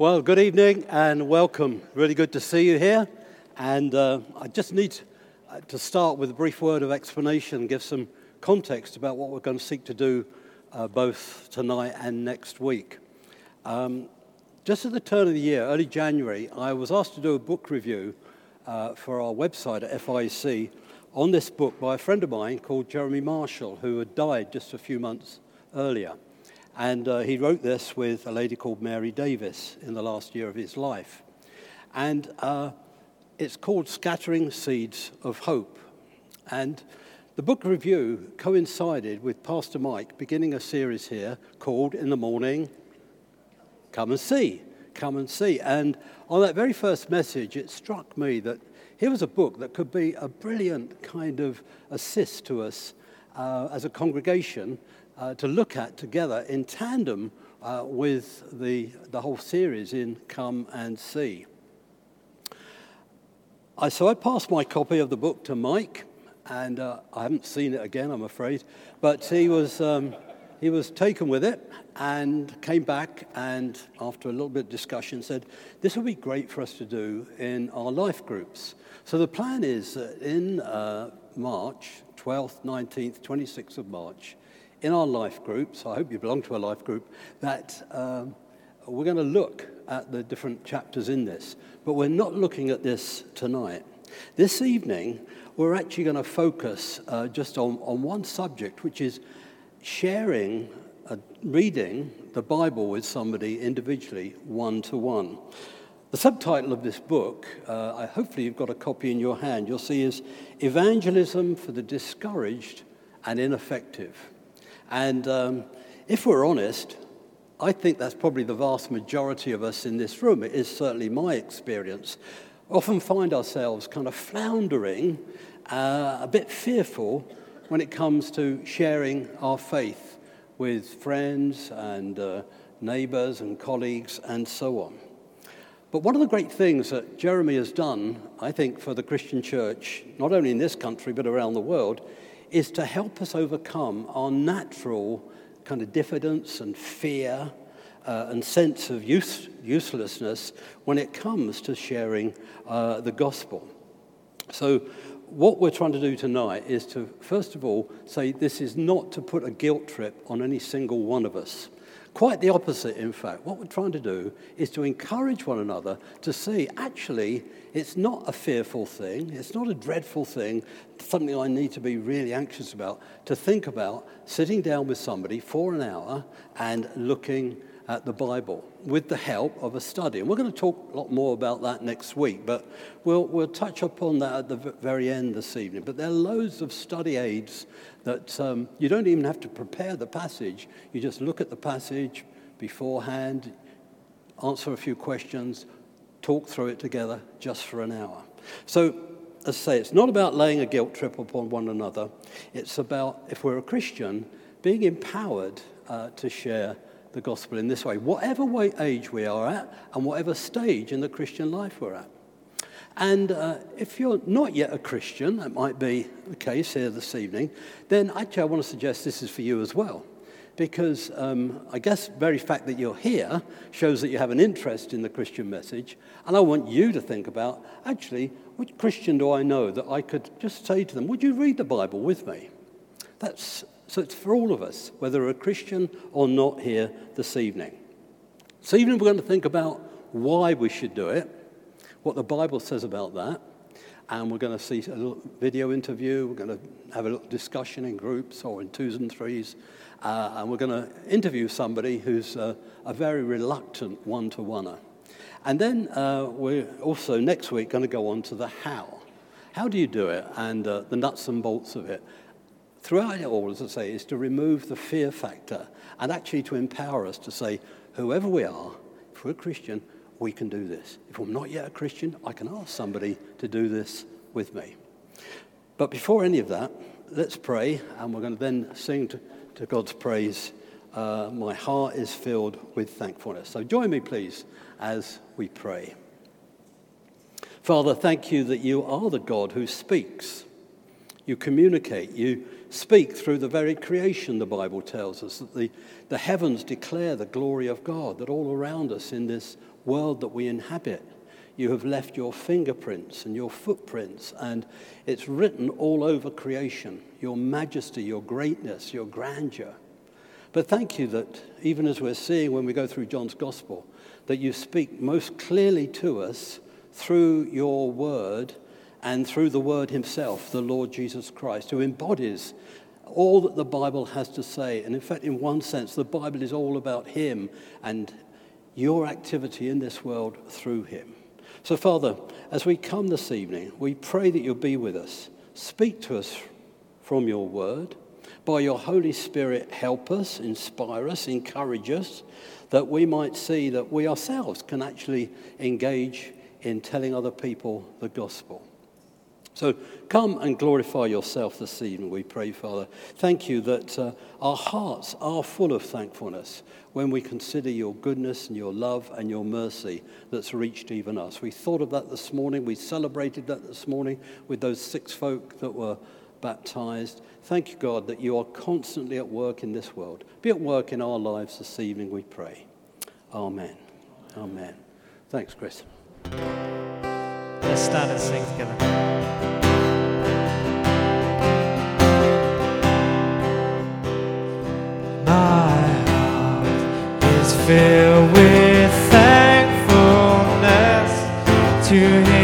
Well, good evening and welcome. Really good to see you here. And uh, I just need uh, to start with a brief word of explanation, give some context about what we're going to seek to do uh, both tonight and next week. Um, just at the turn of the year, early January, I was asked to do a book review uh, for our website at FIEC on this book by a friend of mine called Jeremy Marshall, who had died just a few months earlier. And uh, he wrote this with a lady called Mary Davis in the last year of his life. And uh, it's called Scattering Seeds of Hope. And the book review coincided with Pastor Mike beginning a series here called In the Morning, Come and See. Come and See. And on that very first message, it struck me that here was a book that could be a brilliant kind of assist to us uh, as a congregation uh, to look at together in tandem uh, with the, the whole series in Come and See. I, so I passed my copy of the book to Mike, and uh, I haven't seen it again, I'm afraid, but he was, um, he was taken with it and came back and after a little bit of discussion said, this would be great for us to do in our life groups. So the plan is that in uh, March, 12th, 19th, 26th of March, in our life groups, I hope you belong to a life group, that um, we're going to look at the different chapters in this. But we're not looking at this tonight. This evening, we're actually going to focus uh, just on, on one subject, which is sharing, uh, reading the Bible with somebody individually, one to one. The subtitle of this book, uh, hopefully you've got a copy in your hand, you'll see is Evangelism for the Discouraged and Ineffective. And um, if we're honest, I think that's probably the vast majority of us in this room. It is certainly my experience. Often find ourselves kind of floundering, uh, a bit fearful when it comes to sharing our faith with friends and uh, neighbors and colleagues and so on. But one of the great things that Jeremy has done, I think, for the Christian church, not only in this country but around the world, is to help us overcome our natural kind of diffidence and fear uh, and sense of use, uselessness when it comes to sharing uh, the gospel. So, what we're trying to do tonight is to, first of all, say this is not to put a guilt trip on any single one of us. Quite the opposite, in fact. What we're trying to do is to encourage one another to see actually it's not a fearful thing, it's not a dreadful thing, something I need to be really anxious about, to think about sitting down with somebody for an hour and looking at the Bible with the help of a study. And we're going to talk a lot more about that next week, but we'll, we'll touch upon that at the very end this evening. But there are loads of study aids that um, you don't even have to prepare the passage. You just look at the passage beforehand, answer a few questions, talk through it together just for an hour. So, as I say, it's not about laying a guilt trip upon one another. It's about, if we're a Christian, being empowered uh, to share the gospel in this way, whatever way, age we are at and whatever stage in the Christian life we're at. And uh, if you're not yet a Christian, that might be the case here this evening, then actually I want to suggest this is for you as well. Because um, I guess very fact that you're here shows that you have an interest in the Christian message. And I want you to think about actually, which Christian do I know that I could just say to them, Would you read the Bible with me? That's so it's for all of us, whether we're a Christian or not here this evening. So, even we're going to think about why we should do it, what the Bible says about that, and we're going to see a little video interview. We're going to have a little discussion in groups or in twos and threes. Uh, and we're going to interview somebody who's uh, a very reluctant one to oneer. And then uh, we're also next week going to go on to the how. How do you do it? And uh, the nuts and bolts of it throughout it all, as I say, is to remove the fear factor and actually to empower us to say, whoever we are, if we're a Christian, we can do this. If I'm not yet a Christian, I can ask somebody to do this with me. But before any of that, let's pray, and we're going to then sing to, to God's praise. Uh, my heart is filled with thankfulness. So join me, please, as we pray. Father, thank you that you are the God who speaks. You communicate, you speak through the very creation, the Bible tells us, that the, the heavens declare the glory of God, that all around us in this world that we inhabit, you have left your fingerprints and your footprints, and it's written all over creation your majesty, your greatness, your grandeur. But thank you that even as we're seeing when we go through John's gospel, that you speak most clearly to us through your word and through the word himself, the Lord Jesus Christ, who embodies all that the Bible has to say. And in fact, in one sense, the Bible is all about him and your activity in this world through him. So, Father, as we come this evening, we pray that you'll be with us. Speak to us from your word. By your Holy Spirit, help us, inspire us, encourage us, that we might see that we ourselves can actually engage in telling other people the gospel. So come and glorify yourself this evening, we pray, Father. Thank you that uh, our hearts are full of thankfulness when we consider your goodness and your love and your mercy that's reached even us. We thought of that this morning. We celebrated that this morning with those six folk that were baptized. Thank you, God, that you are constantly at work in this world. Be at work in our lives this evening, we pray. Amen. Amen. Thanks, Chris. Let's stand and sing together. filled with thankfulness to Him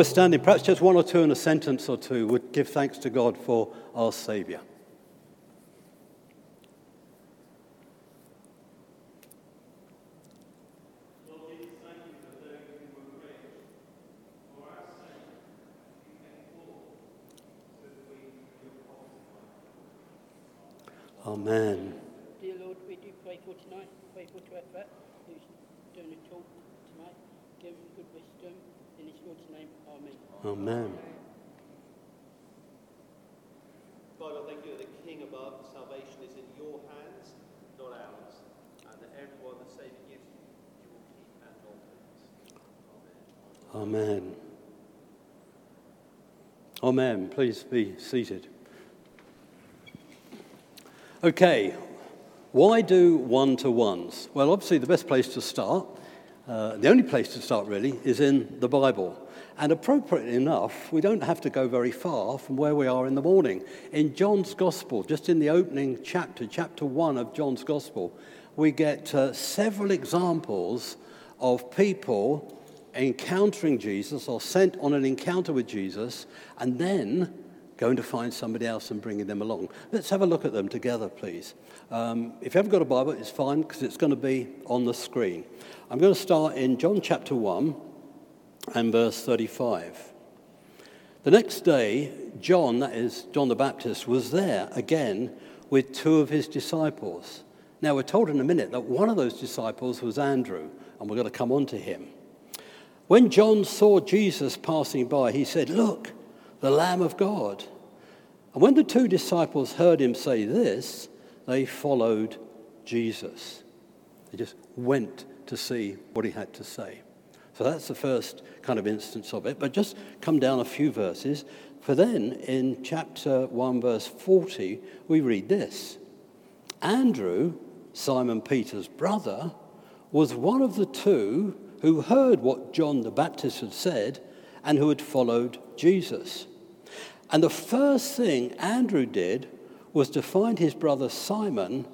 standing, perhaps just one or two in a sentence or two would give thanks to God for our Saviour. Amen. Dear Lord, we do pray for tonight, pray for Trevor, who's doing a talk tonight. Give him good wisdom in his Lord's name. Amen. I thank you that the King above, salvation is in your hands, not ours, and that everyone the Saviour gives you, you will keep at all things. Amen. Amen. Please be seated. Okay, why do one to ones? Well, obviously, the best place to start, uh, the only place to start really, is in the Bible. And appropriately enough, we don't have to go very far from where we are in the morning. In John's Gospel, just in the opening chapter, chapter one of John's Gospel, we get uh, several examples of people encountering Jesus or sent on an encounter with Jesus and then going to find somebody else and bringing them along. Let's have a look at them together, please. Um, if you haven't got a Bible, it's fine because it's going to be on the screen. I'm going to start in John chapter 1 and verse 35. The next day, John, that is John the Baptist, was there again with two of his disciples. Now, we're told in a minute that one of those disciples was Andrew, and we're going to come on to him. When John saw Jesus passing by, he said, Look, the Lamb of God. And when the two disciples heard him say this, they followed Jesus. They just went to see what he had to say. So that's the first kind of instance of it. But just come down a few verses. For then, in chapter 1, verse 40, we read this Andrew, Simon Peter's brother, was one of the two who heard what John the Baptist had said and who had followed Jesus. And the first thing Andrew did was to find his brother Simon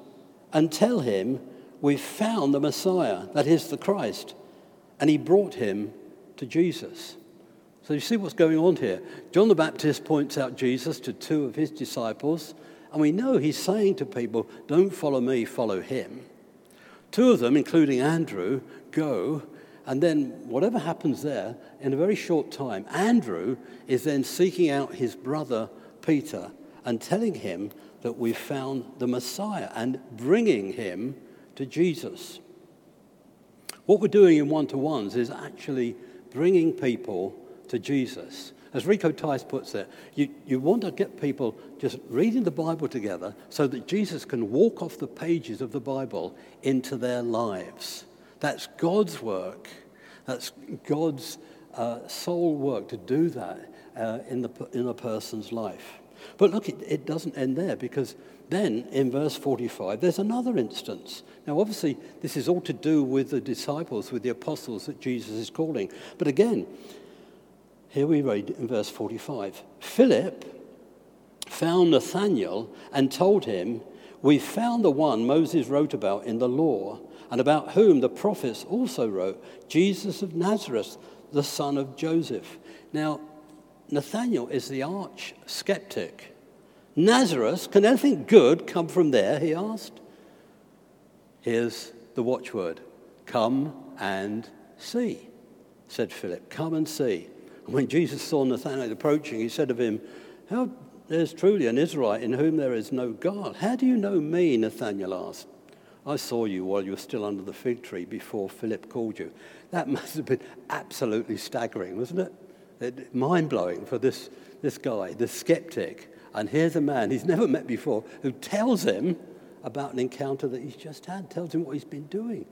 and tell him, We've found the Messiah, that is the Christ. And he brought him to Jesus. So you see what's going on here. John the Baptist points out Jesus to two of his disciples, and we know he's saying to people, Don't follow me, follow him. Two of them, including Andrew, go and then, whatever happens there, in a very short time, Andrew is then seeking out his brother Peter and telling him that we've found the Messiah and bringing him to Jesus. What we're doing in one to ones is actually bringing people to Jesus. As Rico Tice puts it, you, you want to get people just reading the Bible together so that Jesus can walk off the pages of the Bible into their lives. That's God's work. That's God's uh, sole work to do that uh, in, the, in a person's life. But look, it, it doesn't end there because then in verse 45, there's another instance. Now, obviously, this is all to do with the disciples, with the apostles that Jesus is calling. But again, here we read in verse 45 Philip found Nathanael and told him, We found the one Moses wrote about in the law and about whom the prophets also wrote, Jesus of Nazareth, the son of Joseph. Now, Nathanael is the arch skeptic. Nazareth, can anything good come from there? He asked. Here's the watchword Come and see, said Philip. Come and see. And when Jesus saw Nathanael approaching, he said of him, How there's truly an Israelite in whom there is no God. How do you know me? Nathanael asked. I saw you while you were still under the fig tree before Philip called you. That must have been absolutely staggering, wasn't it? it Mind blowing for this, this guy, this skeptic. And here's a man he's never met before who tells him about an encounter that he's just had, tells him what he's been doing.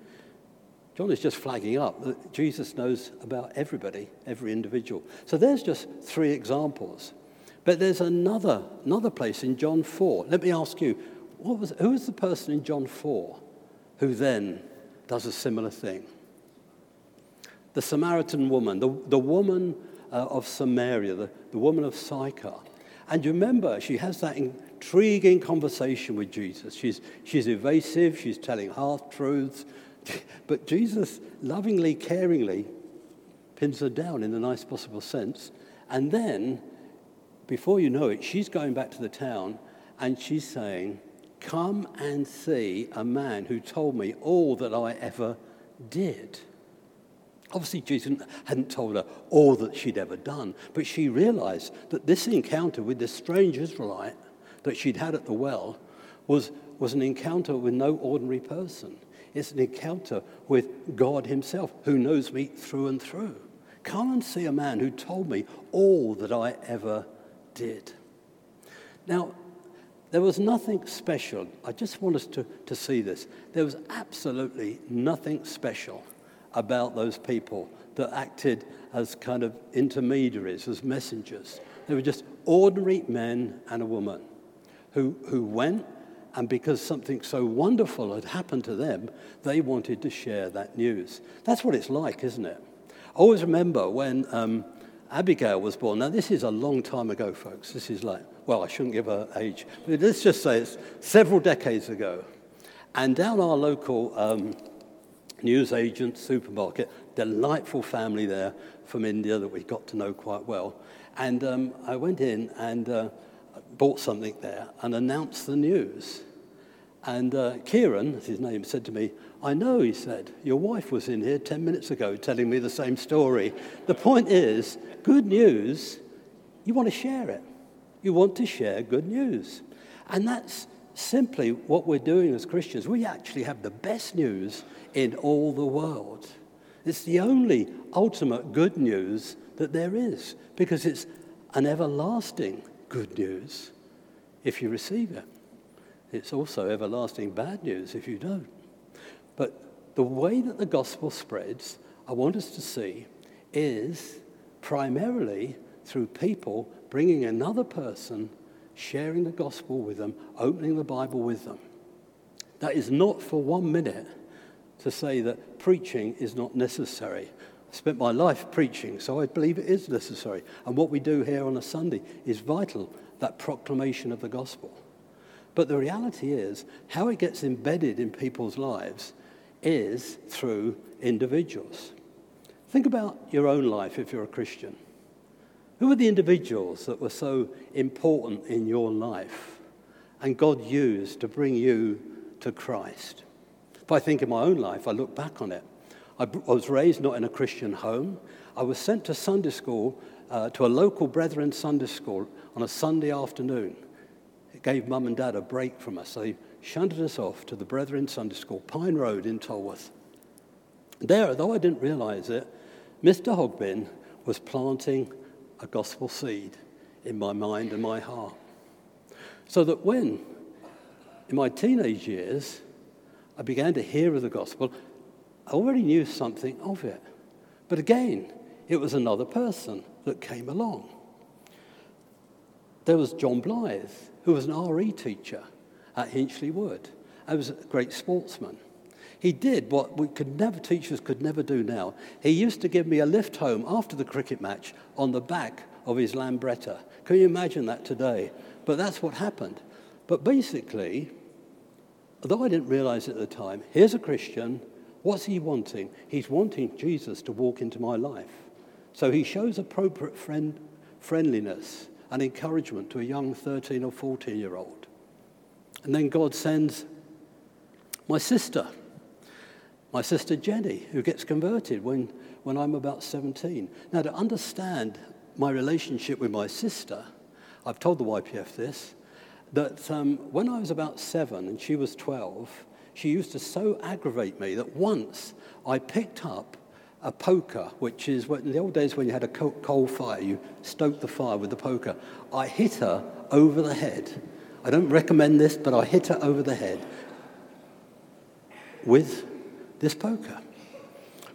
John is just flagging up that Jesus knows about everybody, every individual. So there's just three examples. But there's another, another place in John 4. Let me ask you, what was, who was the person in John 4 who then does a similar thing. The Samaritan woman, the, the woman uh, of Samaria, the, the woman of Sychar. And you remember, she has that intriguing conversation with Jesus. She's, she's evasive, she's telling half truths, but Jesus lovingly, caringly pins her down in the nice possible sense. And then, before you know it, she's going back to the town and she's saying, Come and see a man who told me all that I ever did. Obviously, Jesus hadn't told her all that she'd ever done, but she realized that this encounter with this strange Israelite that she'd had at the well was, was an encounter with no ordinary person. It's an encounter with God Himself, who knows me through and through. Come and see a man who told me all that I ever did. Now, there was nothing special. I just want us to, to see this. There was absolutely nothing special about those people that acted as kind of intermediaries, as messengers. They were just ordinary men and a woman who, who went And because something so wonderful had happened to them, they wanted to share that news. That's what it's like, isn't it? I always remember when um, Abigail was born. Now, this is a long time ago, folks. This is like, well, I shouldn't give her age, but let's just say it's several decades ago. And down our local um, newsagent supermarket, delightful family there from India that we got to know quite well. And um, I went in and uh, bought something there and announced the news. And uh, Kieran, his name, said to me, I know, he said, your wife was in here 10 minutes ago telling me the same story. The point is, good news, you want to share it. You want to share good news. And that's simply what we're doing as Christians. We actually have the best news in all the world. It's the only ultimate good news that there is because it's an everlasting good news if you receive it. It's also everlasting bad news if you don't. But the way that the gospel spreads, I want us to see, is primarily through people bringing another person, sharing the gospel with them, opening the Bible with them. That is not for one minute to say that preaching is not necessary. I spent my life preaching, so I believe it is necessary. And what we do here on a Sunday is vital that proclamation of the gospel. But the reality is, how it gets embedded in people's lives is through individuals. Think about your own life if you're a Christian. Who were the individuals that were so important in your life and God used to bring you to Christ? If I think of my own life, I look back on it. I was raised not in a Christian home. I was sent to Sunday school, uh, to a local Brethren Sunday school on a Sunday afternoon. It gave mum and dad a break from us. They shunted us off to the Brethren Sunday School, Pine Road in Tolworth. There, though I didn't realize it, Mr. Hogbin was planting a gospel seed in my mind and my heart. So that when, in my teenage years, I began to hear of the gospel, I already knew something of it. But again, it was another person that came along. There was John Blythe, who was an RE teacher at Hinchley Wood. I was a great sportsman. He did what we could never, teachers could never do now. He used to give me a lift home after the cricket match on the back of his Lambretta. Can you imagine that today? But that's what happened. But basically, although I didn't realize it at the time, here's a Christian. What's he wanting? He's wanting Jesus to walk into my life. So he shows appropriate friend, friendliness and encouragement to a young 13 or 14 year old. And then God sends my sister, my sister Jenny, who gets converted when, when I'm about 17. Now, to understand my relationship with my sister, I've told the YPF this, that um, when I was about seven and she was 12, she used to so aggravate me that once I picked up a poker, which is what in the old days when you had a coal fire, you stoked the fire with the poker. I hit her over the head I don't recommend this, but I hit her over the head with this poker.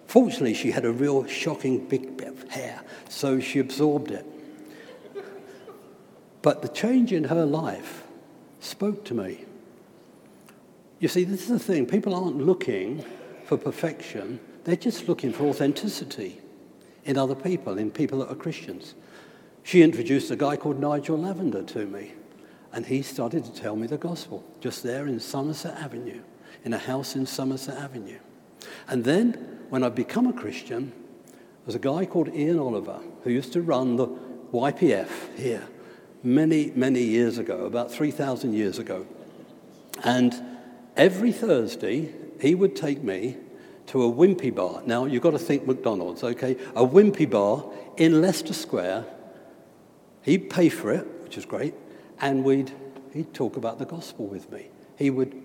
Fortunately, she had a real shocking big bit of hair, so she absorbed it. But the change in her life spoke to me. You see, this is the thing people aren't looking for perfection, they're just looking for authenticity in other people, in people that are Christians. She introduced a guy called Nigel Lavender to me. And he started to tell me the gospel just there in Somerset Avenue, in a house in Somerset Avenue. And then, when I become a Christian, there was a guy called Ian Oliver who used to run the YPF here many, many years ago, about 3,000 years ago. And every Thursday, he would take me to a Wimpy bar. Now, you've got to think McDonald's, okay? A Wimpy bar in Leicester Square. He'd pay for it, which is great and we'd, he'd talk about the gospel with me. He would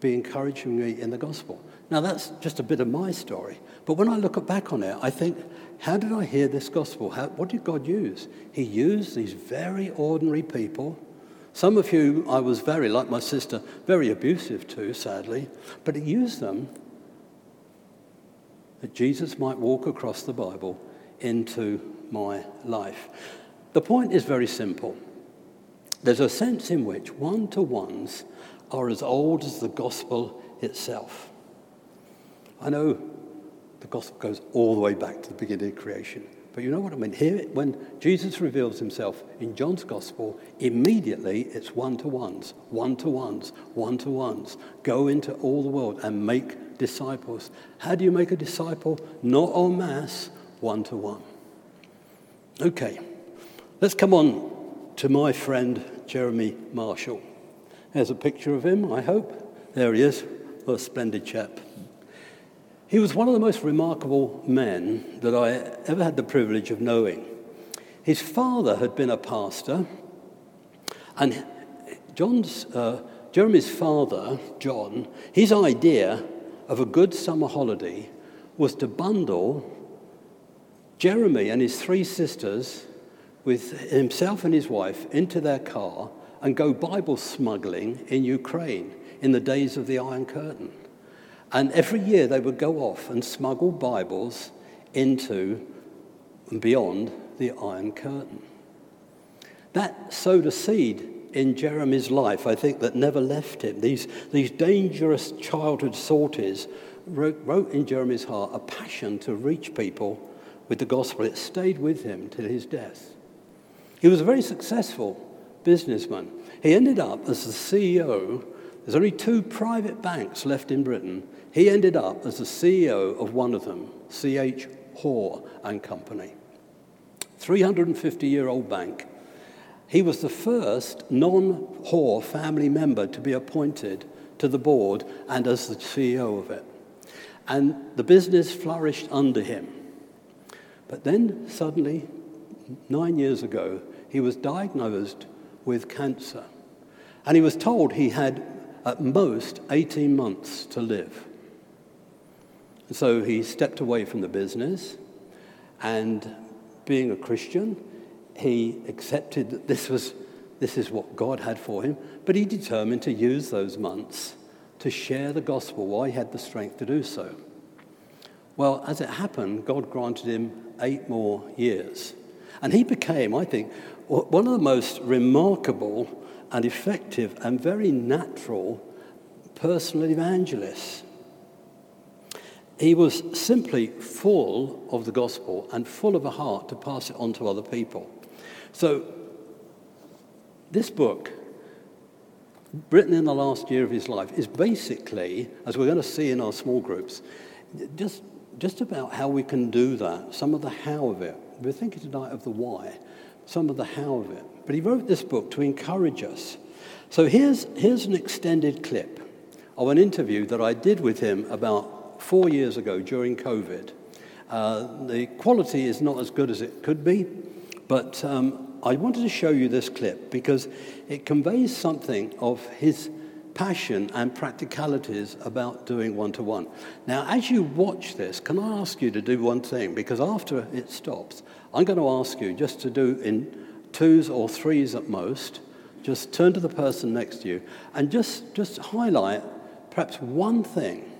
be encouraging me in the gospel. Now, that's just a bit of my story. But when I look back on it, I think, how did I hear this gospel? How, what did God use? He used these very ordinary people. Some of whom I was very, like my sister, very abusive to, sadly. But He used them that Jesus might walk across the Bible into my life. The point is very simple. There's a sense in which one to ones are as old as the gospel itself. I know the gospel goes all the way back to the beginning of creation. But you know what I mean? Here, when Jesus reveals himself in John's gospel, immediately it's one to ones, one to ones, one to ones. Go into all the world and make disciples. How do you make a disciple? Not en masse, one to one. Okay, let's come on to my friend Jeremy Marshall. There's a picture of him, I hope. There he is. What a splendid chap. He was one of the most remarkable men that I ever had the privilege of knowing. His father had been a pastor, and John's, uh, Jeremy's father, John, his idea of a good summer holiday was to bundle Jeremy and his three sisters with himself and his wife into their car and go Bible smuggling in Ukraine in the days of the Iron Curtain. And every year they would go off and smuggle Bibles into and beyond the Iron Curtain. That sowed a seed in Jeremy's life, I think, that never left him. These, these dangerous childhood sorties wrote, wrote in Jeremy's heart a passion to reach people with the gospel. It stayed with him till his death. He was a very successful businessman. He ended up as the CEO. There's only two private banks left in Britain he ended up as the CEO of one of them, C.H. Hoare and Company. 350 year old bank. He was the first non Hoare family member to be appointed to the board and as the CEO of it. And the business flourished under him. But then suddenly, nine years ago, he was diagnosed with cancer. And he was told he had at most 18 months to live. So he stepped away from the business, and being a Christian, he accepted that this was this is what God had for him, but he determined to use those months to share the gospel while he had the strength to do so. Well, as it happened, God granted him eight more years. And he became, I think, one of the most remarkable and effective and very natural personal evangelists. He was simply full of the gospel and full of a heart to pass it on to other people. So, this book, written in the last year of his life, is basically, as we're going to see in our small groups, just, just about how we can do that, some of the how of it. We're thinking tonight of the why, some of the how of it. But he wrote this book to encourage us. So here's, here's an extended clip of an interview that I did with him about four years ago during COVID. Uh, the quality is not as good as it could be, but um, I wanted to show you this clip because it conveys something of his passion and practicalities about doing one to one. Now, as you watch this, can I ask you to do one thing? Because after it stops, I'm going to ask you just to do in twos or threes at most. Just turn to the person next to you and just, just highlight perhaps one thing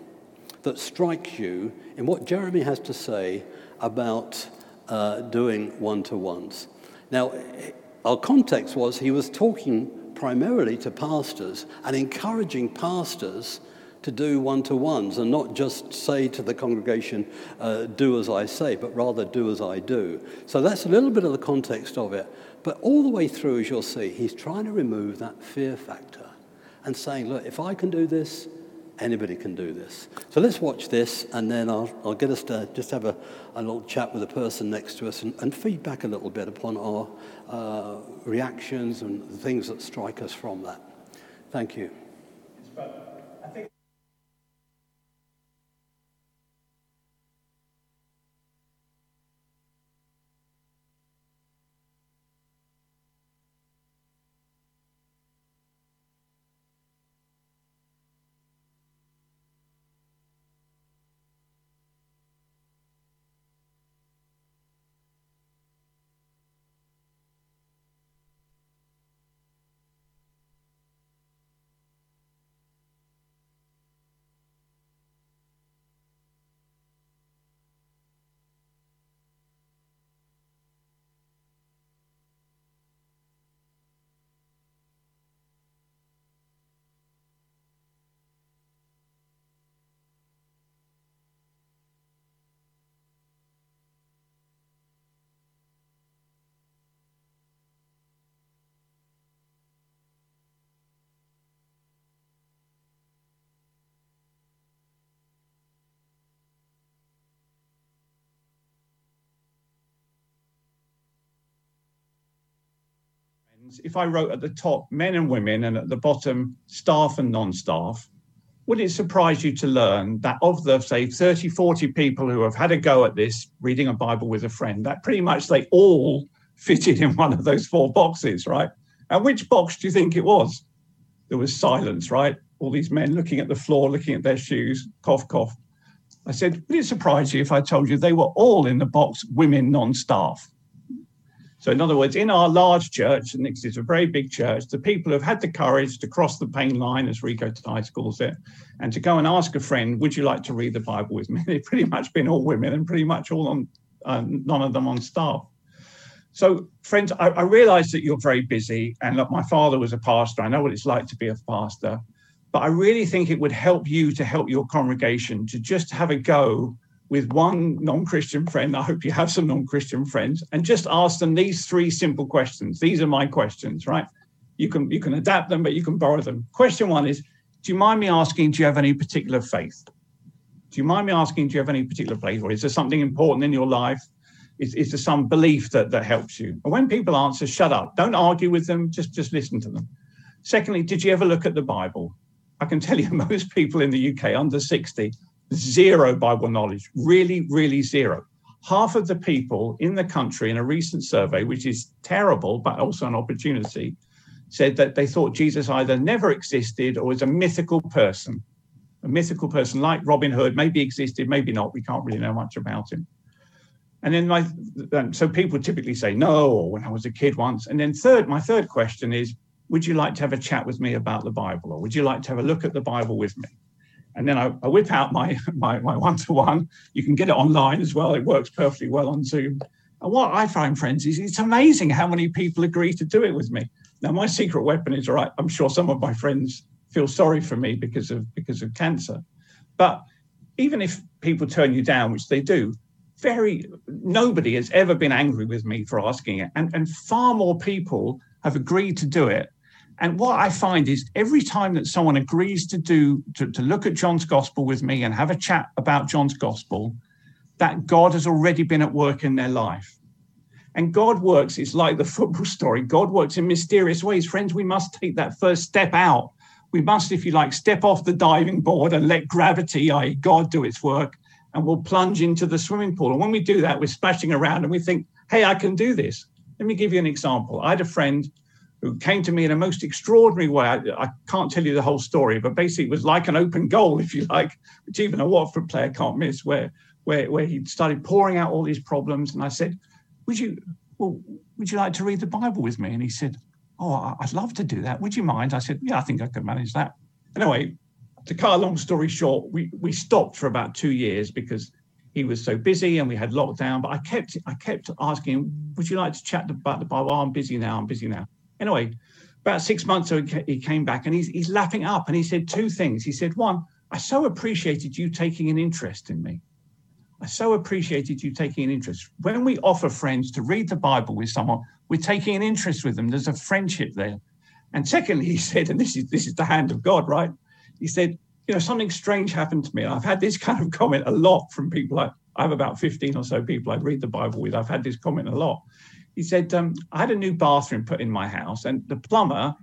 that strikes you in what Jeremy has to say about uh, doing one to ones. Now, our context was he was talking primarily to pastors and encouraging pastors to do one to ones and not just say to the congregation, uh, do as I say, but rather do as I do. So that's a little bit of the context of it. But all the way through, as you'll see, he's trying to remove that fear factor and saying, look, if I can do this, Anybody can do this. So let's watch this, and then I'll, I'll get us to just have a, a little chat with the person next to us and, and feedback a little bit upon our uh, reactions and things that strike us from that. Thank you. If I wrote at the top men and women and at the bottom staff and non staff, would it surprise you to learn that of the, say, 30, 40 people who have had a go at this, reading a Bible with a friend, that pretty much they all fitted in one of those four boxes, right? And which box do you think it was? There was silence, right? All these men looking at the floor, looking at their shoes, cough, cough. I said, would it surprise you if I told you they were all in the box women non staff? So, in other words, in our large church, and this is a very big church, the people have had the courage to cross the pain line, as Rico Tice calls it, and to go and ask a friend, Would you like to read the Bible with me? They've pretty much been all women and pretty much all on, uh, none of them on staff. So, friends, I, I realize that you're very busy. And look, my father was a pastor. I know what it's like to be a pastor. But I really think it would help you to help your congregation to just have a go with one non-Christian friend. I hope you have some non-Christian friends, and just ask them these three simple questions. These are my questions, right? You can you can adapt them, but you can borrow them. Question one is: Do you mind me asking? Do you have any particular faith? Do you mind me asking? Do you have any particular faith, or is there something important in your life? Is, is there some belief that that helps you? And when people answer, shut up. Don't argue with them. Just just listen to them. Secondly, did you ever look at the Bible? I can tell you, most people in the UK under 60 zero Bible knowledge, really, really zero. Half of the people in the country in a recent survey, which is terrible, but also an opportunity, said that they thought Jesus either never existed or was a mythical person. A mythical person like Robin Hood, maybe existed, maybe not. We can't really know much about him. And then my, um, so people typically say no, or when I was a kid once. And then third, my third question is, would you like to have a chat with me about the Bible, or would you like to have a look at the Bible with me? And then I, I whip out my my one to one. You can get it online as well. It works perfectly well on Zoom. And what I find, friends, is it's amazing how many people agree to do it with me. Now, my secret weapon is all right. I'm sure some of my friends feel sorry for me because of because of cancer, but even if people turn you down, which they do, very nobody has ever been angry with me for asking it, and and far more people have agreed to do it and what I find is every time that someone agrees to do to, to look at John's gospel with me and have a chat about John's gospel, that God has already been at work in their life. And God works, it's like the football story. God works in mysterious ways. Friends, we must take that first step out. We must, if you like, step off the diving board and let gravity, i.e., God, do its work, and we'll plunge into the swimming pool. And when we do that, we're splashing around and we think, hey, I can do this. Let me give you an example. I had a friend who came to me in a most extraordinary way. I, I, can't tell you the whole story, but basically it was like an open goal, if you like, which even a Watford player can't miss, where where where he started pouring out all these problems. And I said, Would you well, would you like to read the Bible with me? And he said, Oh, I'd love to do that. Would you mind? I said, Yeah, I think I could manage that. Anyway, to cut a long story short, we we stopped for about two years because he was so busy and we had lockdown. But I kept I kept asking him, Would you like to chat about the Bible? Oh, I'm busy now, I'm busy now. Anyway, about six months ago, he came back and he's, he's lapping up and he said two things. He said, one, I so appreciated you taking an interest in me. I so appreciated you taking an interest. When we offer friends to read the Bible with someone, we're taking an interest with them. There's a friendship there. And secondly, he said, and this is this is the hand of God, right? He said, you know, something strange happened to me. I've had this kind of comment a lot from people. I, I have about 15 or so people I read the Bible with. I've had this comment a lot he said, um, I had a new bathroom put in my house, and the plumber,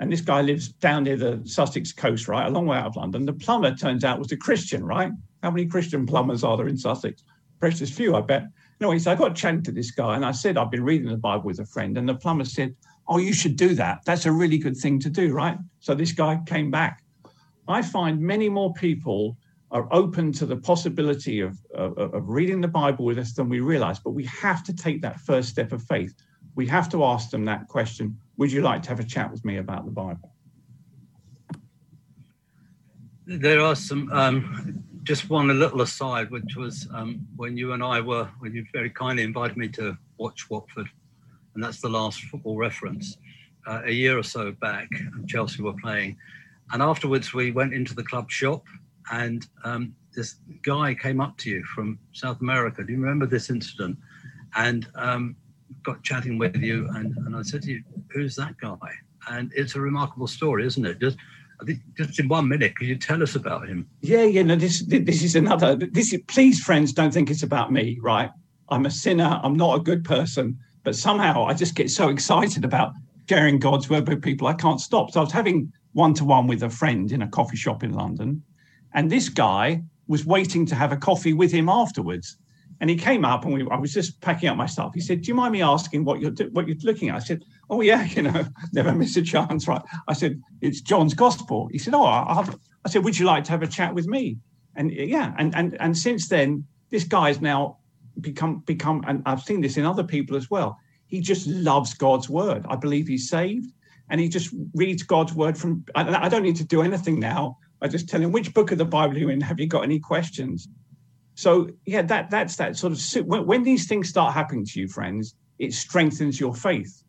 and this guy lives down near the Sussex coast, right, a long way out of London. The plumber turns out was a Christian, right? How many Christian plumbers are there in Sussex? Precious few, I bet. Anyway, so I got chatting to this guy, and I said I've been reading the Bible with a friend, and the plumber said, "Oh, you should do that. That's a really good thing to do, right?" So this guy came back. I find many more people are open to the possibility of, of, of, reading the Bible with us than we realize. But we have to take that first step of faith. We have to ask them that question Would you like to have a chat with me about the Bible? There are some, um, just one little aside, which was um, when you and I were, when you very kindly invited me to watch Watford, and that's the last football reference. Uh, a year or so back, Chelsea were playing. And afterwards, we went into the club shop and um, this guy came up to you from South America. Do you remember this incident? And um, got chatting with you, and, and I said to you, "Who's that guy?" And it's a remarkable story, isn't it? Just I think just in one minute, could you tell us about him? Yeah, yeah. No, this this is another. This is, please, friends, don't think it's about me. Right? I'm a sinner. I'm not a good person, but somehow I just get so excited about sharing God's word with people. I can't stop. So I was having one to one with a friend in a coffee shop in London, and this guy was waiting to have a coffee with him afterwards. And he came up, and we, I was just packing up my stuff. He said, "Do you mind me asking what you're what you're looking at?" I said, "Oh yeah, you know, never miss a chance, right?" I said, "It's John's Gospel." He said, "Oh," I, I said, "Would you like to have a chat with me?" And yeah, and and and since then, this guy's now become become, and I've seen this in other people as well. He just loves God's word. I believe he's saved, and he just reads God's word from. I, I don't need to do anything now. I just tell him which book of the Bible are you in. Have you got any questions? So yeah, that that's that sort of when, when these things start happening to you, friends, it strengthens your faith.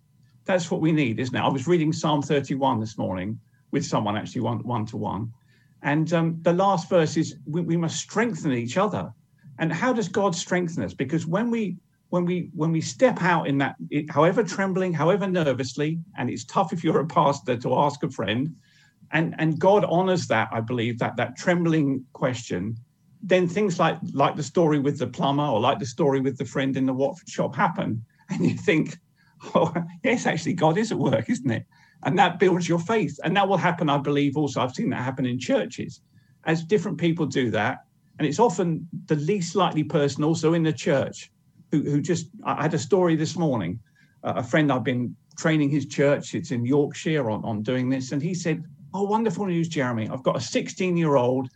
That's what we need, isn't it? I was reading Psalm 31 this morning with someone actually one one to one, and um, the last verse is we, we must strengthen each other. And how does God strengthen us? Because when we when we when we step out in that, it, however trembling, however nervously, and it's tough if you're a pastor to ask a friend, and and God honors that. I believe that that trembling question then things like like the story with the plumber or like the story with the friend in the Watford shop happen, and you think, oh yes, actually God is at work, isn't it? And that builds your faith, and that will happen, I believe. Also, I've seen that happen in churches as different people do that, and it's often the least likely person also in the church who who just. I had a story this morning. Uh, a friend I've been training his church. It's in Yorkshire on on doing this, and he said, "Oh, wonderful news, Jeremy! I've got a 16 year old."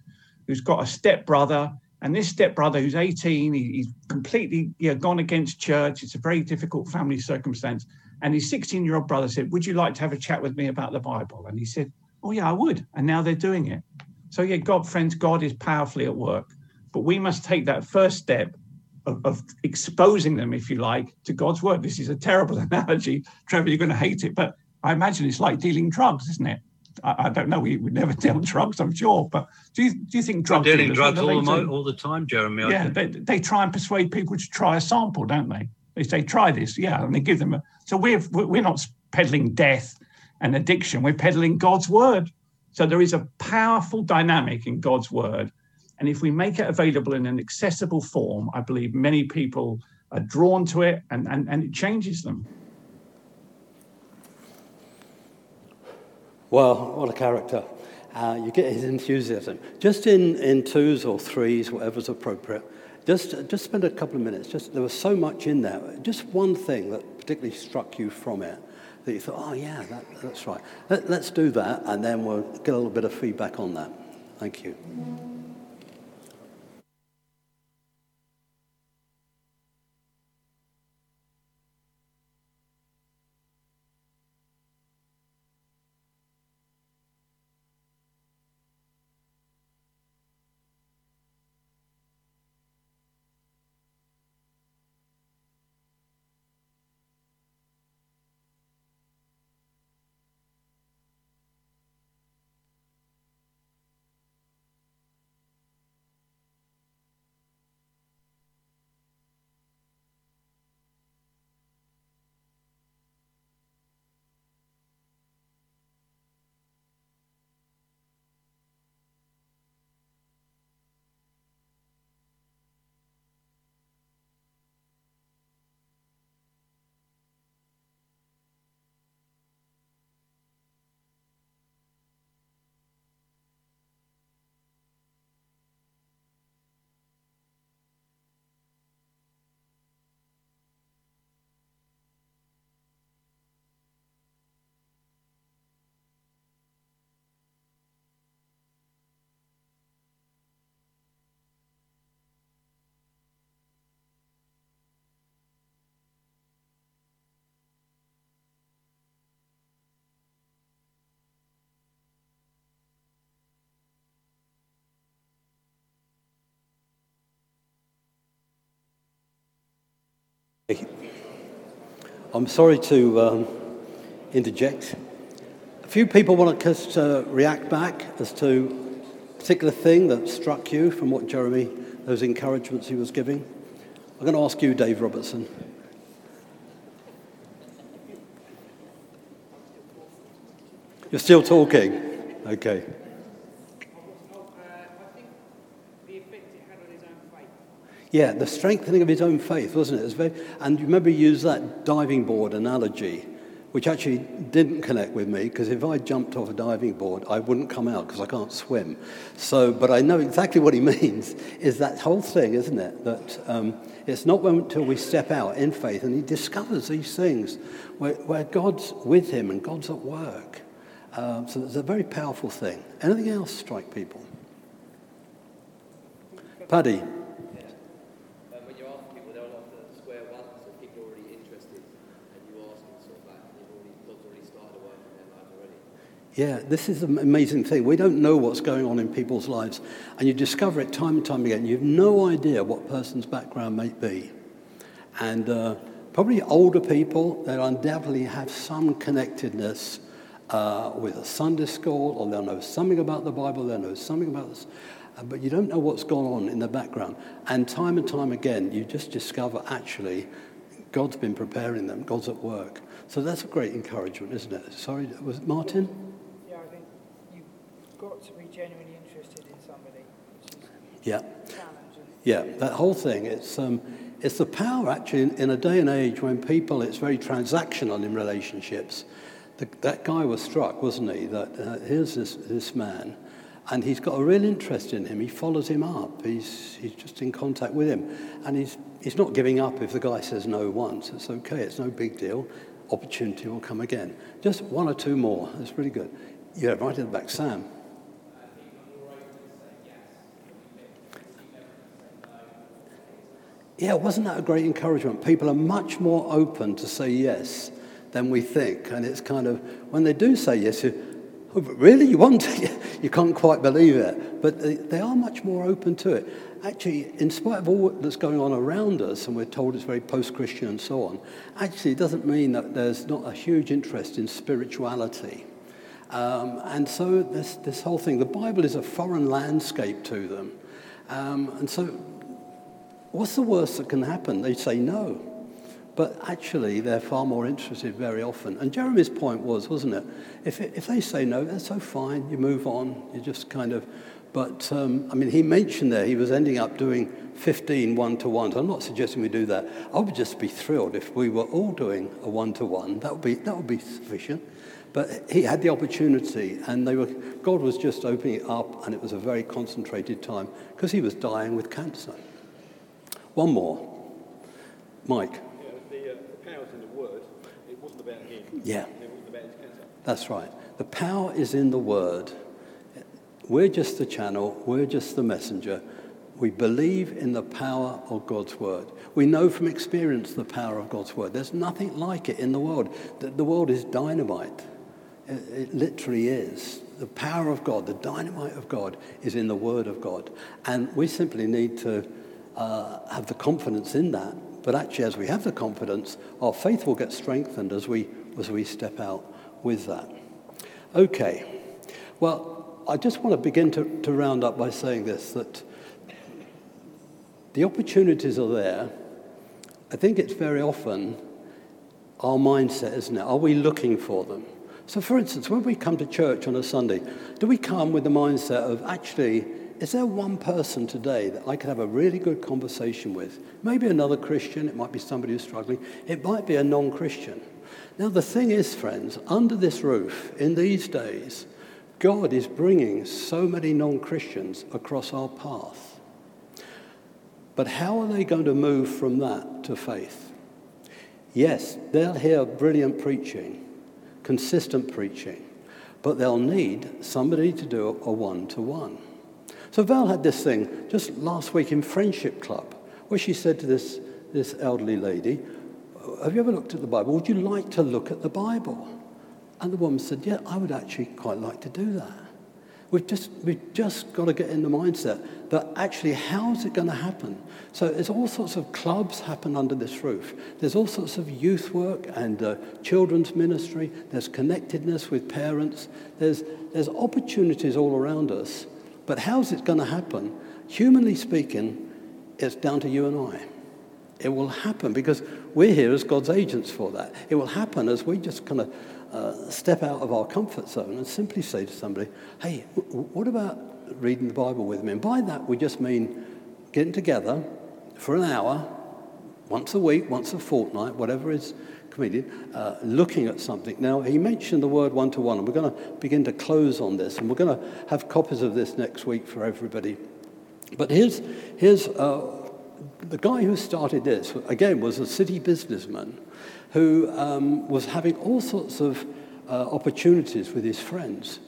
who's got a stepbrother, and this stepbrother who's 18, he, he's completely you know, gone against church. It's a very difficult family circumstance. And his 16 year old brother said, Would you like to have a chat with me about the Bible? And he said, Oh, yeah, I would. And now they're doing it. So, yeah, God, friends, God is powerfully at work. But we must take that first step of, of, exposing them, if you like, to God's word. This is a terrible analogy. Trevor, you're going to hate it, but I imagine it's like dealing drugs, isn't it? I, I, don't know. We would never deal drugs, I'm sure. But do you do you think drugs? dealing drugs all the, all the time, Jeremy. Yeah, they, they try and persuade people to try a sample, don't they? They say try this, yeah, and they give them. A, so we're we're not peddling death and addiction. We're peddling God's word. So there is a powerful dynamic in God's word, and if we make it available in an accessible form, I believe many people are drawn to it, and and, and it changes them. Well, what a character. Uh, you get his enthusiasm. Just in, in twos or threes, whatever's appropriate, just, just spend a couple of minutes. Just, there was so much in there. Just one thing that particularly struck you from it that you thought, oh, yeah, that, that's right. Let, let's do that, and then we'll get a little bit of feedback on that. Thank you. I'm sorry to um, interject. A few people want us to react back as to a particular thing that struck you from what Jeremy, those encouragements he was giving. I'm going to ask you, Dave Robertson. You're still talking? Okay. Yeah, the strengthening of his own faith, wasn't it? it very, and you remember you used that diving board analogy which actually didn't connect with me because if I jumped off a diving board, I wouldn't come out because I can't swim. So, but I know exactly what he means is that whole thing, isn't it? That um, it's not until we step out in faith and he discovers these things where, where God's with him and God's at work. Um, so it's a very powerful thing. Anything else strike people? Paddy. Um, when you ask people, they're on the square one, so people are already interested, and you ask them sort of that, and they've already, God's already started a work in their lives already. Yeah, this is an amazing thing. We don't know what's going on in people's lives, and you discover it time and time again. You have no idea what person's background may be. And uh, probably older people, they undoubtedly have some connectedness uh, with a Sunday school, or they'll know something about the Bible, they'll know something about this, uh, but you don't know what's gone on in the background. And time and time again, you just discover actually God's been preparing them, God's at work. So that's a great encouragement, isn't it? Sorry, was it Martin? Yeah, I think you've got to be genuinely interested in somebody, Yeah. Yeah, that whole thing, it's, um, it's the power actually in, in a day and age when people, it's very transactional in relationships. The, that guy was struck, wasn't he, that uh, here's this, this man, and he's got a real interest in him. He follows him up. He's, he's just in contact with him. And he's, he's not giving up if the guy says no once. It's okay, it's no big deal. Opportunity will come again. Just one or two more. That's really good. Yeah, right in the back, Sam. Yeah, wasn't that a great encouragement? People are much more open to say yes than we think. And it's kind of, when they do say yes, you, oh, really, you want to? you can't quite believe it. But they, they are much more open to it. Actually, in spite of all that's going on around us, and we're told it's very post Christian and so on, actually, it doesn't mean that there's not a huge interest in spirituality. Um, and so, this, this whole thing, the Bible is a foreign landscape to them. Um, and so, what's the worst that can happen? They say no. But actually, they're far more interested very often. And Jeremy's point was, wasn't it? If, it, if they say no, that's so fine. You move on. You just kind of. But, um, I mean, he mentioned there he was ending up doing 15 one to ones. I'm not suggesting we do that. I would just be thrilled if we were all doing a one to one. That would be that would be sufficient. But he had the opportunity, and they were, God was just opening it up, and it was a very concentrated time because he was dying with cancer. One more. Mike. Yeah, the, uh, the power's in the word. It wasn't about him. Yeah. It wasn't about his cancer. That's right. The power is in the word. We're just the channel, we're just the messenger. We believe in the power of God's word. We know from experience the power of God's word. There's nothing like it in the world. The, the world is dynamite. It, it literally is. The power of God, the dynamite of God, is in the word of God. And we simply need to uh, have the confidence in that. But actually, as we have the confidence, our faith will get strengthened as we, as we step out with that. Okay. Well, I just want to begin to, to round up by saying this that the opportunities are there. I think it's very often our mindset, isn't it? Are we looking for them? So, for instance, when we come to church on a Sunday, do we come with the mindset of actually, is there one person today that I could have a really good conversation with? Maybe another Christian, it might be somebody who's struggling, it might be a non Christian. Now, the thing is, friends, under this roof, in these days, God is bringing so many non Christians across our path. But how are they going to move from that to faith? Yes, they'll hear brilliant preaching, consistent preaching, but they'll need somebody to do a one to one. So Val had this thing just last week in Friendship Club, where she said to this, this elderly lady, Have you ever looked at the Bible? Would you like to look at the Bible? And the woman said, Yeah, I would actually quite like to do that. We've just, we've just got to get in the mindset that actually, how's it going to happen? So there's all sorts of clubs happen under this roof. There's all sorts of youth work and uh, children's ministry. There's connectedness with parents. There's, there's opportunities all around us. But how's it going to happen? Humanly speaking, it's down to you and I. It will happen because we're here as God's agents for that. It will happen as we just kind of uh, step out of our comfort zone and simply say to somebody, hey, w- what about reading the Bible with me? And by that, we just mean getting together for an hour, once a week, once a fortnight, whatever is convenient, uh, looking at something. Now, he mentioned the word one to one, and we're going to begin to close on this, and we're going to have copies of this next week for everybody. But here's, here's uh, the guy who started this, again, was a city businessman who um, was having all sorts of uh, opportunities with his friends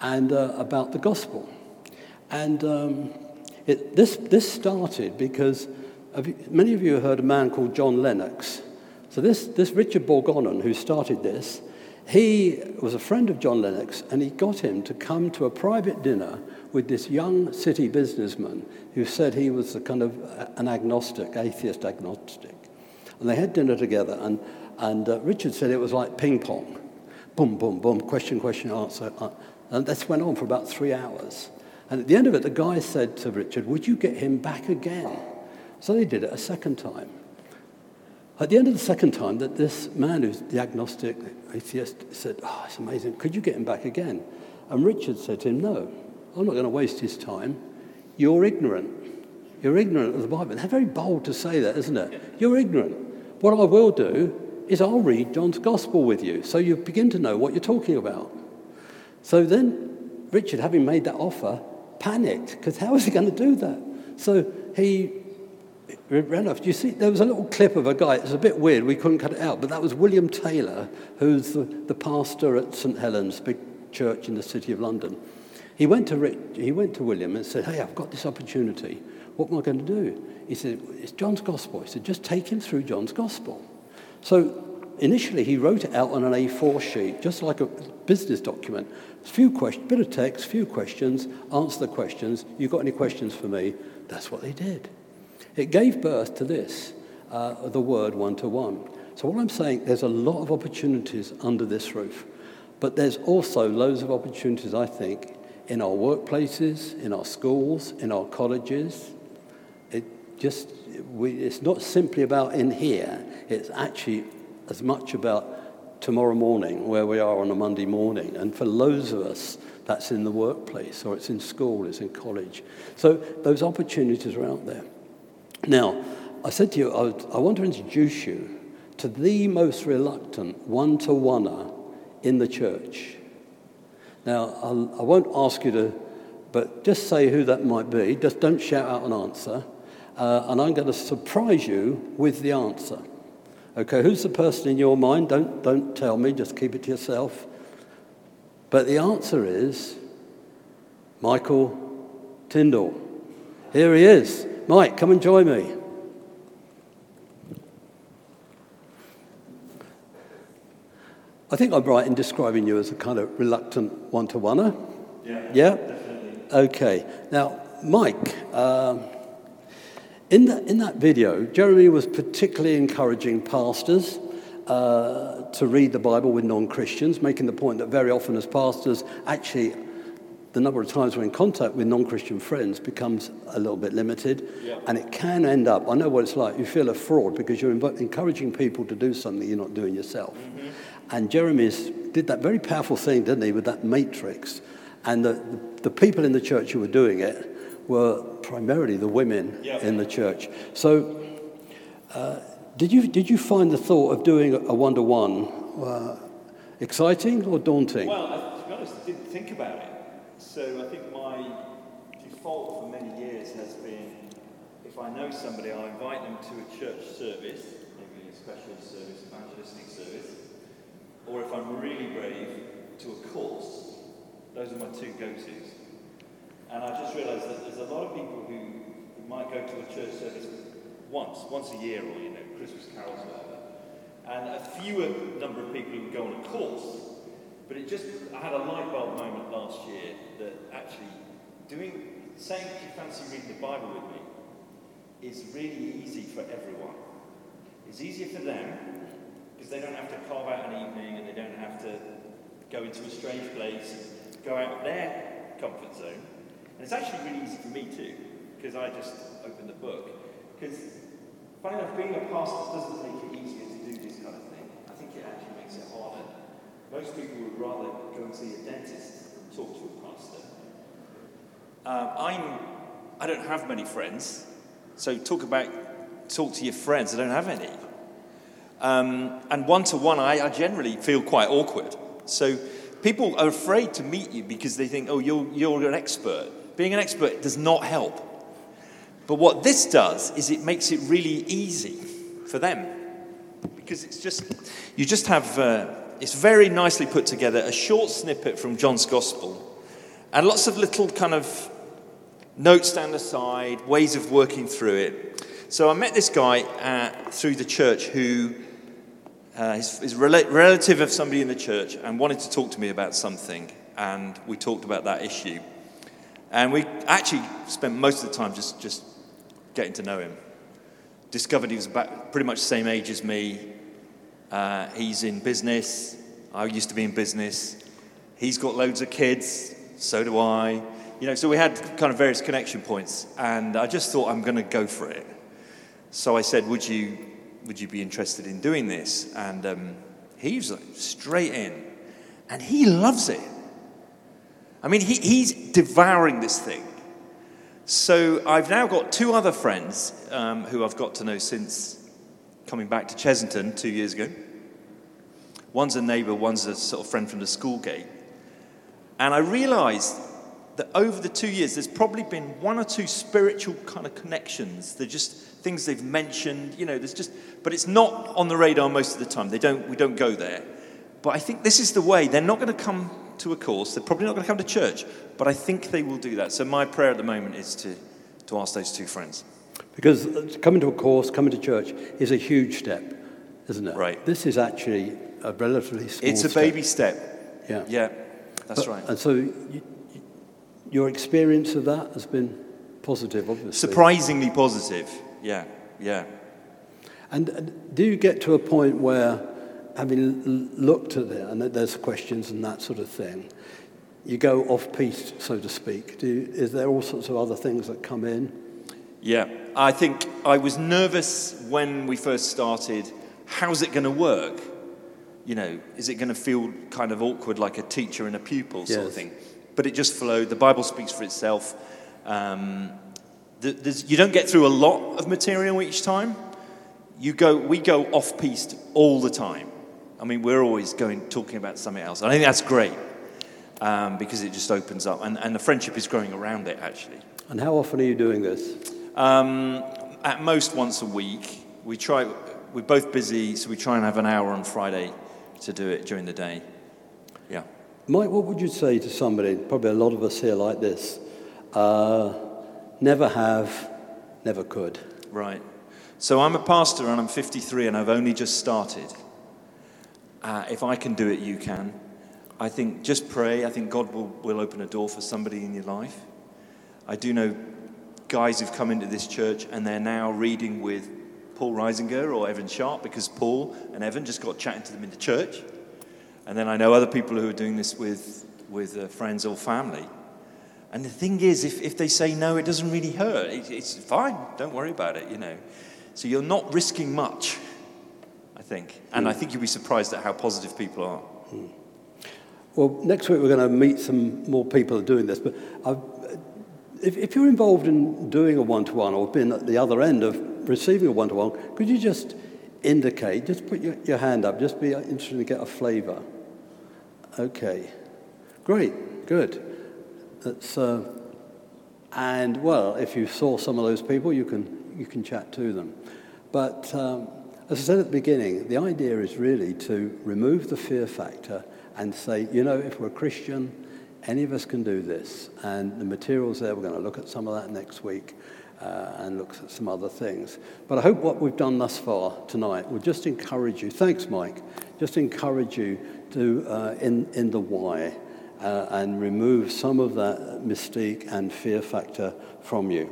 and uh, about the gospel. And um, it, this, this started because many of you heard a man called John Lennox. So this, this Richard Borgonon, who started this, he was a friend of John Lennox, and he got him to come to a private dinner with this young city businessman who said he was a kind of an agnostic, atheist agnostic. And they had dinner together, and, and uh, Richard said it was like ping pong. Boom, boom, boom, question, question, answer. Uh, and this went on for about three hours. And at the end of it, the guy said to Richard, Would you get him back again? So they did it a second time. At the end of the second time, that this man who's the agnostic atheist said, Oh, it's amazing. Could you get him back again? And Richard said to him, No, I'm not going to waste his time. You're ignorant. You're ignorant of the Bible. They're very bold to say that, isn't it? You're ignorant. What I will do is I'll read John's Gospel with you so you begin to know what you're talking about. So then, Richard, having made that offer, panicked because how was he going to do that? So he ran off. You see, there was a little clip of a guy. It's a bit weird. We couldn't cut it out, but that was William Taylor, who's the, the pastor at St Helens, big church in the city of London. He went, to Rich, he went to William and said, Hey, I've got this opportunity. What am I going to do? He said, It's John's Gospel. He said, Just take him through John's Gospel. So initially, he wrote it out on an A4 sheet, just like a business document. A few questions, bit of text, few questions, answer the questions. You got any questions for me? That's what they did. It gave birth to this, uh, the word one to one. So, what I'm saying, there's a lot of opportunities under this roof, but there's also loads of opportunities, I think, in our workplaces, in our schools, in our colleges. It just, we, it's not simply about in here, it's actually as much about tomorrow morning, where we are on a Monday morning. And for loads of us, that's in the workplace, or it's in school, it's in college. So those opportunities are out there. Now, I said to you, I, I want to introduce you to the most reluctant one to oneer in the church. Now, I'll, I will not ask you to, but just say who that might be. Just don't shout out an answer. Uh, and I'm going to surprise you with the answer. Okay, who's the person in your mind? Don't, don't tell me, just keep it to yourself. But the answer is Michael Tyndall. Here he is. Mike, come and join me. I think I'm right in describing you as a kind of reluctant one to oneer. Yeah. Yeah? Definitely. Okay. Now, Mike, um, in, that, in that video, Jeremy was particularly encouraging pastors uh, to read the Bible with non Christians, making the point that very often, as pastors, actually, the number of times we're in contact with non Christian friends becomes a little bit limited. Yeah. And it can end up, I know what it's like, you feel a fraud because you're encouraging people to do something you're not doing yourself. Mm-hmm. And Jeremy did that very powerful thing, didn't he, with that matrix. And the, the, the people in the church who were doing it were primarily the women Yeah. in the church. So, uh, did, you, did you find the thought of doing a one to one exciting or daunting? Well, I, to be honest, I didn't think about it. So I think my default for many years has been if I know somebody, I'll invite them to a church service, maybe a special service, evangelistic service, or if I'm really brave, to a course. Those are my two go tos. And I just realised that there's a lot of people who, who might go to a church service once, once a year, or you know, Christmas carols, or whatever, and a fewer number of people who go on a course. But it just, I had a light bulb moment last year that actually doing, saying you fancy reading the Bible with me is really easy for everyone. It's easier for them because they don't have to carve out an evening and they don't have to go into a strange place go out of their comfort zone. And it's actually really easy for me too because I just open the book. Because, funny enough, being a pastor doesn't make it easier to do this kind of thing. I think it actually makes it harder. Most people would rather go and see a dentist than talk to a pastor. Um, I'm, I don't have many friends, so talk about talk to your friends. I don't have any. Um, and one to one, I generally feel quite awkward. So people are afraid to meet you because they think, oh, you're, you're an expert. Being an expert does not help. But what this does is it makes it really easy for them. Because it's just, you just have, uh, it's very nicely put together, a short snippet from John's Gospel, and lots of little kind of notes down the side, ways of working through it. So I met this guy uh, through the church who uh, is, is rela- relative of somebody in the church and wanted to talk to me about something, and we talked about that issue. And we actually spent most of the time just, just getting to know him. Discovered he was about pretty much the same age as me. Uh, he's in business. I used to be in business. He's got loads of kids. So do I. You know, so we had kind of various connection points, and I just thought I'm going to go for it. So I said, "Would you, would you be interested in doing this?" And um, he was like, straight in, and he loves it. I mean, he, he's devouring this thing. So I've now got two other friends um, who I've got to know since coming back to Chessington two years ago. One's a neighbour, one's a sort of friend from the school gate. And I realised that over the two years, there's probably been one or two spiritual kind of connections. They're just things they've mentioned, you know, there's just, but it's not on the radar most of the time. They don't, we don't go there. But I think this is the way. They're not going to come to a course. They're probably not going to come to church, but I think they will do that. So my prayer at the moment is to, to ask those two friends. Because coming to a course, coming to church is a huge step, isn't it? Right. This is actually a relatively small It's a step. baby step. Yeah. Yeah, that's But- right. And so you, your experience of that has been positive, obviously. Surprisingly positive. Yeah, yeah. And do you get to a point where, having looked at it, and there's questions and that sort of thing, you go off piste, so to speak? Do you, is there all sorts of other things that come in? Yeah, I think I was nervous when we first started. How's it going to work? You know, is it going to feel kind of awkward like a teacher and a pupil sort of thing? But it just flowed. The Bible speaks for itself. Um, you don't get through a lot of material each time. You go, we go off piste all the time. I mean, we're always going talking about something else. I think that's great um, because it just opens up, and, and the friendship is growing around it actually. And how often are you doing this? Um, at most once a week. We try. We're both busy, so we try and have an hour on Friday to do it during the day. Yeah. Mike, what would you say to somebody, probably a lot of us here like this, uh, never have, never could? Right. So I'm a pastor and I'm 53 and I've only just started. Uh, if I can do it, you can. I think just pray. I think God will, will open a door for somebody in your life. I do know guys who've come into this church and they're now reading with Paul Reisinger or Evan Sharp because Paul and Evan just got chatting to them in the church. And then I know other people who are doing this with, with uh, friends or family. And the thing is, if, if they say no, it doesn't really hurt. It, it's fine. Don't worry about it, you know. So you're not risking much, I think. And I think you'll be surprised at how positive people are. Well, next week we're going to meet some more people doing this. But I've, if, if you're involved in doing a one to one or been at the other end of receiving a one to one, could you just indicate, just put your, your hand up, just be interested to get a flavour? Okay. Great. Good. That's, uh, and well, if you saw some of those people, you can, you can chat to them. But um, as I said at the beginning, the idea is really to remove the fear factor and say, you know, if we're a Christian, any of us can do this. And the materials there, we're going to look at some of that next week uh, and look at some other things. But I hope what we've done thus far tonight will just encourage you. Thanks, Mike. Just encourage you to, uh, in, in the why uh, and remove some of that mystique and fear factor from you.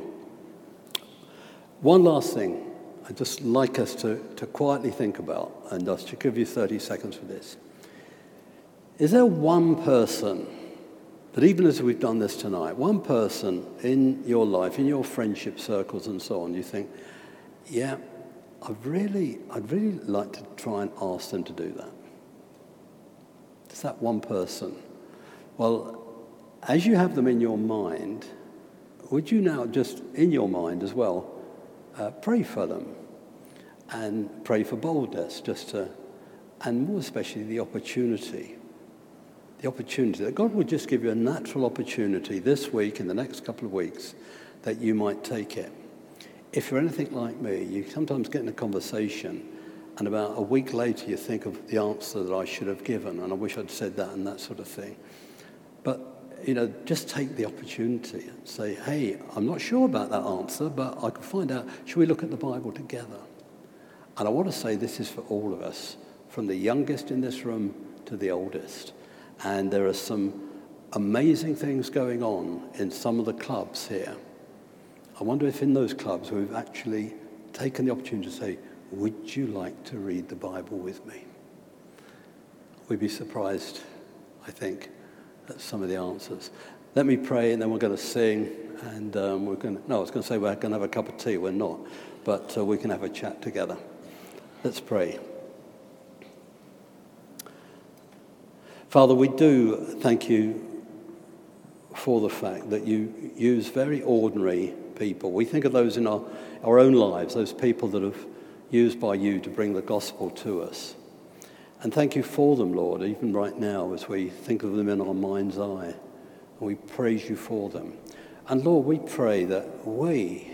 One last thing I'd just like us to, to quietly think about, and I'll just give you 30 seconds for this. Is there one person that, even as we've done this tonight, one person in your life, in your friendship circles and so on, you think, yeah, I'd really, I'd really like to try and ask them to do that? Is that one person? Well, as you have them in your mind, would you now just, in your mind as well, uh, pray for them? and pray for boldness, just to, and more especially the opportunity. The opportunity that God will just give you a natural opportunity this week, in the next couple of weeks, that you might take it. If you're anything like me, you sometimes get in a conversation, and about a week later, you think of the answer that I should have given, and I wish I'd said that, and that sort of thing. But you know, just take the opportunity and say, hey, I'm not sure about that answer, but I can find out. Should we look at the Bible together? And I want to say this is for all of us, from the youngest in this room to the oldest. And there are some amazing things going on in some of the clubs here. I wonder if in those clubs we've actually taken the opportunity to say, would you like to read the Bible with me? We'd be surprised, I think, at some of the answers. Let me pray, and then we're going to sing, and um, we're going to, no, I was going to say we're going to have a cup of tea. We're not, but uh, we can have a chat together. Let's pray. Father, we do thank you for the fact that you use very ordinary people. We think of those in our, our own lives, those people that have used by you to bring the gospel to us. And thank you for them, Lord, even right now as we think of them in our mind's eye. And we praise you for them. And Lord, we pray that we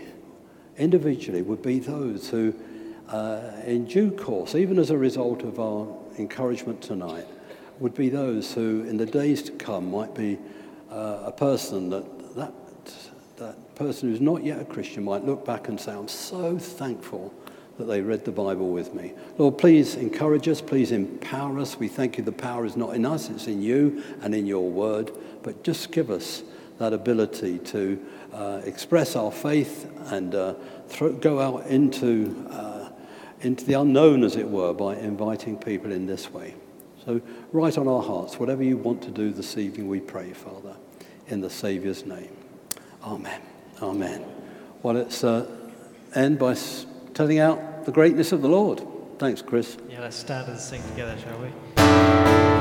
individually would be those who, uh, in due course, even as a result of our encouragement tonight, would be those who, in the days to come, might be uh, a person that, that that person who's not yet a Christian might look back and say, I'm so thankful that they read the Bible with me. Lord, please encourage us, please empower us. We thank you the power is not in us, it's in you and in your word. But just give us that ability to uh, express our faith and uh, throw, go out into, uh, into the unknown, as it were, by inviting people in this way. So, write on our hearts whatever you want to do this evening, we pray, Father, in the Saviour's name. Amen. Amen. Well, let's uh, end by telling out the greatness of the Lord. Thanks, Chris. Yeah, let's stand and sing together, shall we?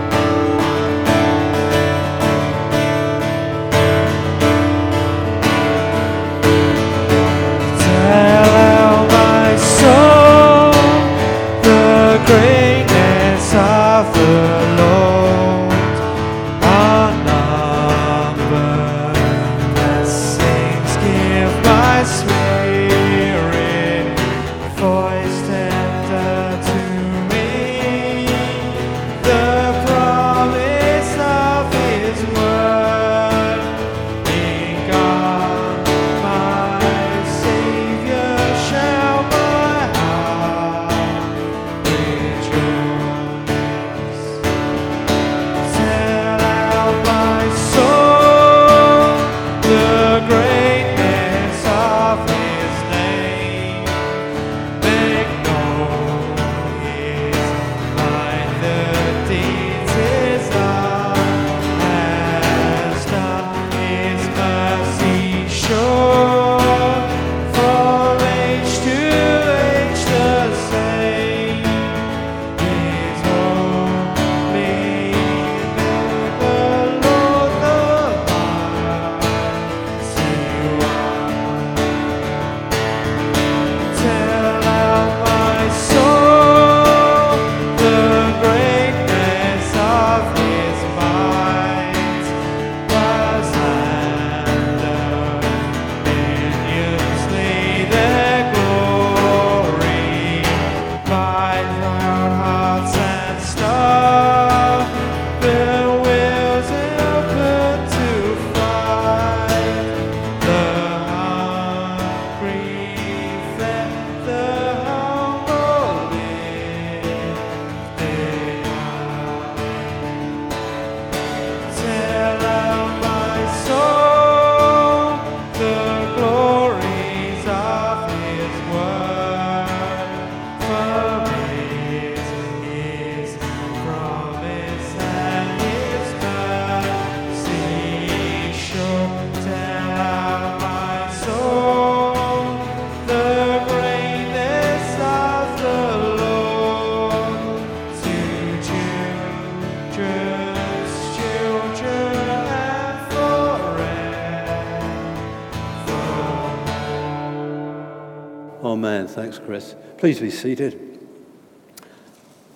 Please be seated.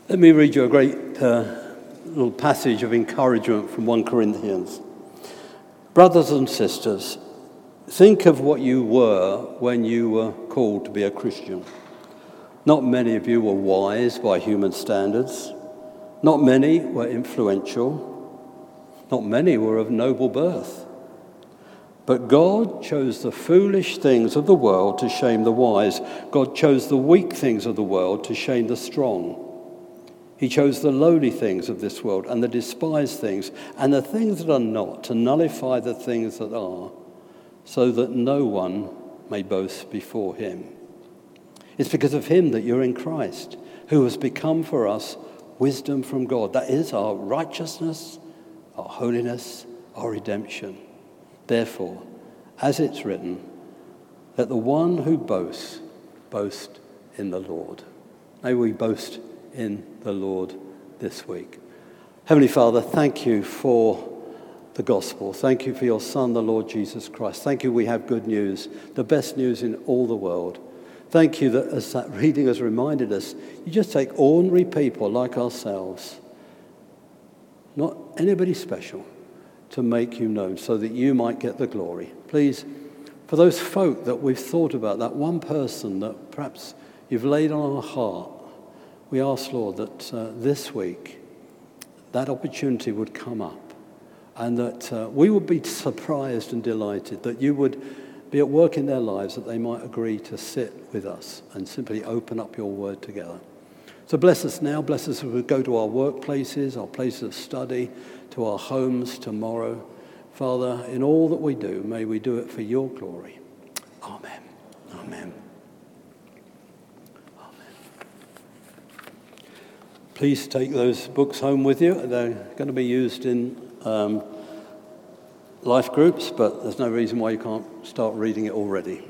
Let me read you a great uh, little passage of encouragement from 1 Corinthians. Brothers and sisters, think of what you were when you were called to be a Christian. Not many of you were wise by human standards. Not many were influential. Not many were of noble birth. But God chose the foolish things of the world to shame the wise. God chose the weak things of the world to shame the strong. He chose the lowly things of this world and the despised things and the things that are not to nullify the things that are, so that no one may boast before him. It's because of him that you're in Christ, who has become for us wisdom from God. That is our righteousness, our holiness, our redemption. Therefore, as it's written, let the one who boasts boast in the Lord. May we boast in the Lord this week. Heavenly Father, thank you for the gospel. Thank you for your Son, the Lord Jesus Christ. Thank you, we have good news, the best news in all the world. Thank you that as that reading has reminded us, you just take ordinary people like ourselves, not anybody special, to make you known so that you might get the glory. Please, for those folk that we've thought about, that one person that perhaps you've laid on our heart, we ask, Lord, that uh, this week that opportunity would come up and that uh, we would be surprised and delighted that you would be at work in their lives that they might agree to sit with us and simply open up your word together. So bless us now, bless us as we go to our workplaces, our places of study, to our homes tomorrow. Father, in all that we do, may we do it for your glory. Amen. Amen. Amen. Please take those books home with you. They're going to be used in um, life groups, but there's no reason why you can't start reading it already.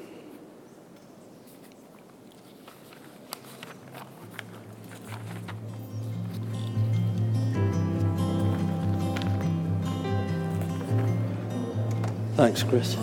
Thanks, Chris.